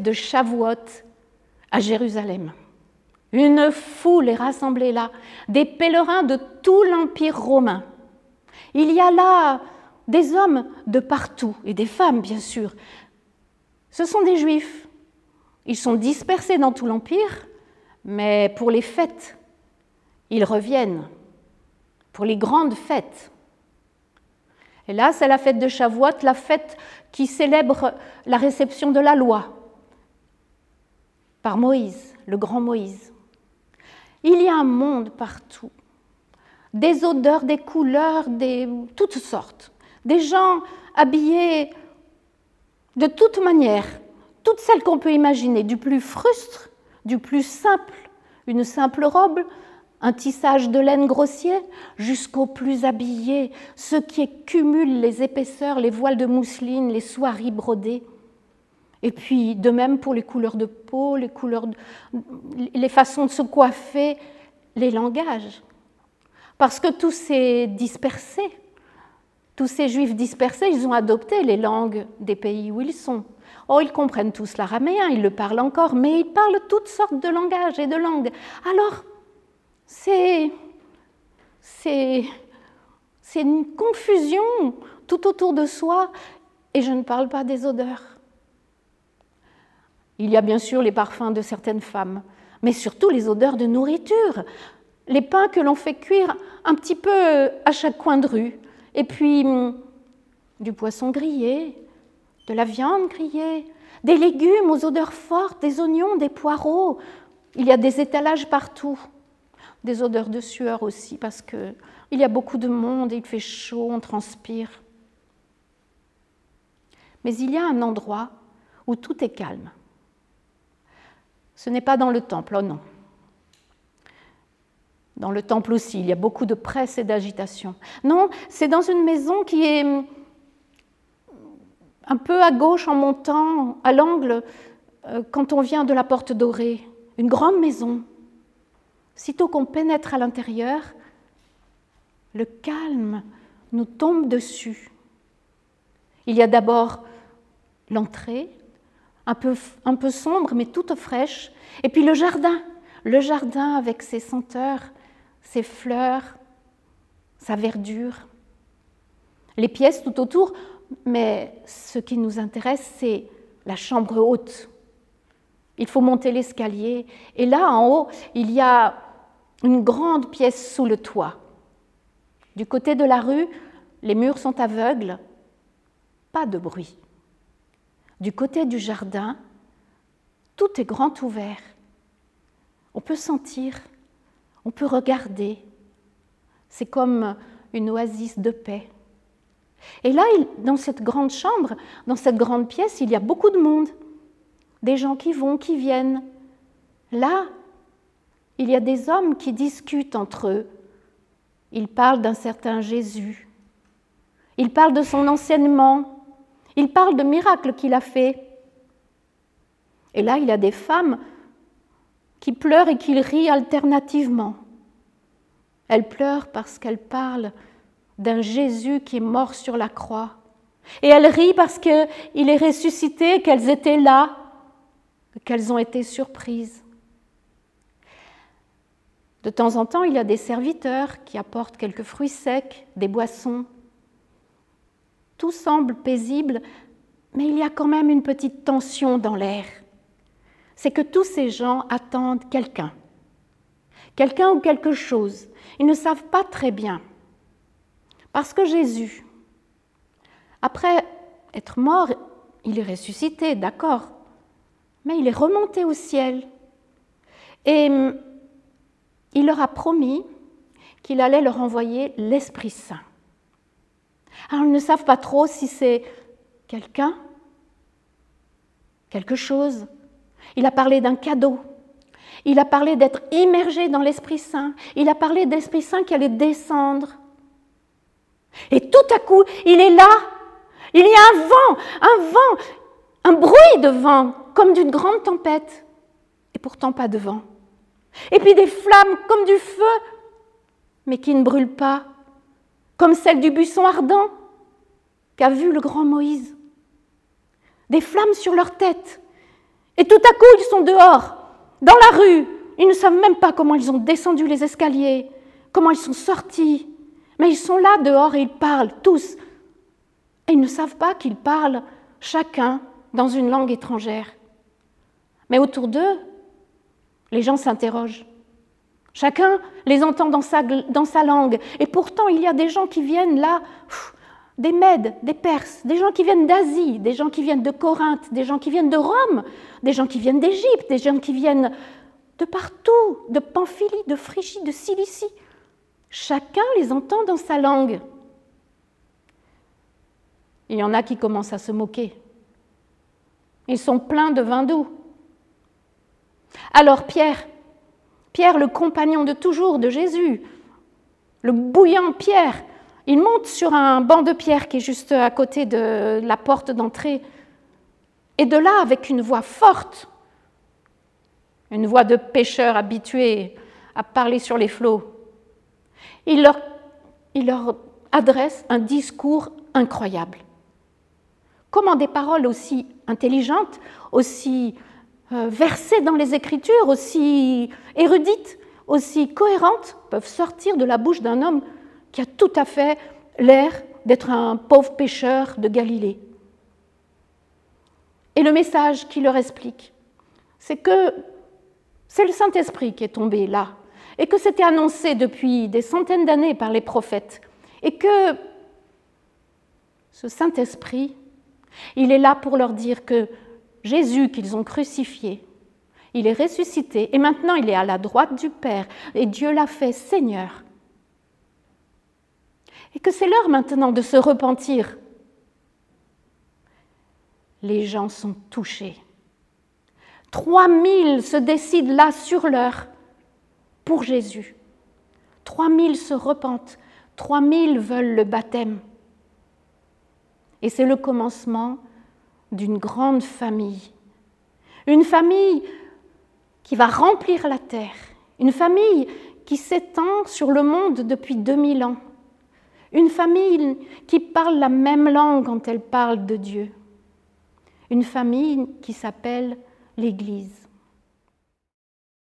de Shavuot à Jérusalem. Une foule est rassemblée là, des pèlerins de tout l'Empire romain. Il y a là des hommes de partout, et des femmes bien sûr. Ce sont des juifs. Ils sont dispersés dans tout l'Empire, mais pour les fêtes, ils reviennent, pour les grandes fêtes. Et là, c'est la fête de Shavuot, la fête qui célèbre la réception de la loi par Moïse, le grand Moïse. Il y a un monde partout, des odeurs, des couleurs, des toutes sortes, des gens habillés de toute manière, toutes celles qu'on peut imaginer, du plus frustre, du plus simple, une simple robe, un tissage de laine grossier, jusqu'au plus habillé, ceux qui cumulent les épaisseurs, les voiles de mousseline, les soieries brodées. Et puis, de même pour les couleurs de peau, les, couleurs les façons de se coiffer, les langages. Parce que tous ces dispersés, tous ces juifs dispersés, ils ont adopté les langues des pays où ils sont. Oh, ils comprennent tous l'araméen, ils le parlent encore, mais ils parlent toutes sortes de langages et de langues. Alors, c'est, c'est, c'est une confusion tout autour de soi, et je ne parle pas des odeurs. Il y a bien sûr les parfums de certaines femmes, mais surtout les odeurs de nourriture, les pains que l'on fait cuire un petit peu à chaque coin de rue, et puis hum, du poisson grillé, de la viande grillée, des légumes aux odeurs fortes, des oignons, des poireaux. Il y a des étalages partout des odeurs de sueur aussi, parce qu'il y a beaucoup de monde, il fait chaud, on transpire. Mais il y a un endroit où tout est calme. Ce n'est pas dans le temple, oh non. Dans le temple aussi, il y a beaucoup de presse et d'agitation. Non, c'est dans une maison qui est un peu à gauche en montant, à l'angle, euh, quand on vient de la porte dorée. Une grande maison, Sitôt qu'on pénètre à l'intérieur, le calme nous tombe dessus. Il y a d'abord l'entrée, un peu, sombre mais toute fraîche, et puis le jardin, le jardin avec ses senteurs, ses fleurs, sa verdure. Les pièces tout autour, mais ce qui nous intéresse, c'est la chambre haute, il faut monter l'escalier. Et là, en haut, il y a une grande pièce sous le toit. Du côté de la rue, les murs sont aveugles, pas de bruit. Du côté du jardin, tout est grand ouvert. On peut sentir, on peut regarder. C'est comme une oasis de paix. Et là, dans cette grande chambre, dans cette grande pièce, il y a beaucoup de monde des gens qui vont, qui viennent. Là, il y a des hommes qui discutent entre eux. Ils parlent d'un certain Jésus. Ils parlent de son enseignement. Ils parlent de miracles qu'il a fait. Et là, il y a des femmes qui pleurent et qui rient alternativement. Elles pleurent parce qu'elles parlent d'un Jésus qui est mort sur la croix. Et elles rient parce qu'il est ressuscité, qu'elles étaient là, qu'elles ont été surprises. De temps en temps, il y a des serviteurs qui apportent quelques fruits secs, des boissons. Tout semble paisible, mais il y a quand même une petite tension dans l'air. C'est que tous ces gens attendent quelqu'un, quelqu'un ou quelque chose. Ils ne savent pas très bien. Parce que Jésus, après être mort, il est ressuscité, d'accord, mais il est remonté au ciel. Et hum, il leur a promis qu'il allait leur envoyer l'Esprit Saint. Alors ils ne savent pas trop si c'est quelqu'un, quelque chose. Il a parlé d'un cadeau. Il a parlé d'être immergé dans l'Esprit Saint. Il a parlé d'Esprit Saint qui allait descendre. Et tout à coup, il est là. Il y a un vent, un vent, un bruit de vent comme d'une grande tempête, et pourtant pas de vent. Et puis des flammes comme du feu, mais qui ne brûlent pas, comme celle du buisson ardent qu'a vu le grand Moïse. Des flammes sur leur tête, Et tout à coup, ils sont dehors, dans la rue. Ils ne savent même pas comment ils ont descendu les escaliers, comment ils sont sortis. Mais ils sont là dehors et ils parlent, tous. Et ils ne savent pas qu'ils parlent chacun dans une langue étrangère. Mais autour d'eux, les gens s'interrogent. Chacun les entend dans sa, langue. Et pourtant, il y a des gens qui viennent là, des Mèdes, des Perses, des gens qui viennent d'Asie, des gens qui viennent de Corinthe, des gens qui viennent de Rome, des gens qui viennent d'Égypte, des gens qui viennent de partout, de Pamphylie, de Phrygie, de Cilicie. Chacun les entend dans sa langue. Il y en a qui commencent à se moquer. Ils sont pleins de vin doux. Alors Pierre, Pierre le compagnon de toujours de Jésus, le bouillant Pierre, il monte sur un banc de pierre qui est juste à côté de la porte d'entrée. Et de là, avec une voix forte, une voix de pêcheur habitué à parler sur les flots, il leur, il leur adresse un discours incroyable. Comment des paroles aussi intelligentes, aussi versées dans les Écritures, aussi érudites, aussi cohérentes peuvent sortir de la bouche d'un homme qui a tout à fait l'air d'être un pauvre pêcheur de Galilée. Et le message qui leur explique, c'est que c'est le Saint-Esprit qui est tombé là, et que c'était annoncé depuis des centaines d'années par les prophètes, et que ce Saint-Esprit il est là pour leur dire que Jésus qu'ils ont crucifié, il est ressuscité et maintenant il est à la droite du Père et Dieu l'a fait Seigneur. Et que c'est l'heure maintenant de se repentir. Les gens sont touchés. 3000 se décident là sur l'heure pour Jésus. 3000 se repentent. 3000 veulent le baptême. Et c'est le commencement d'une grande famille. Une famille qui va remplir la terre. Une famille qui s'étend sur le monde depuis 2000 ans. Une famille qui parle la même langue quand elle parle de Dieu. Une famille qui s'appelle l'Église.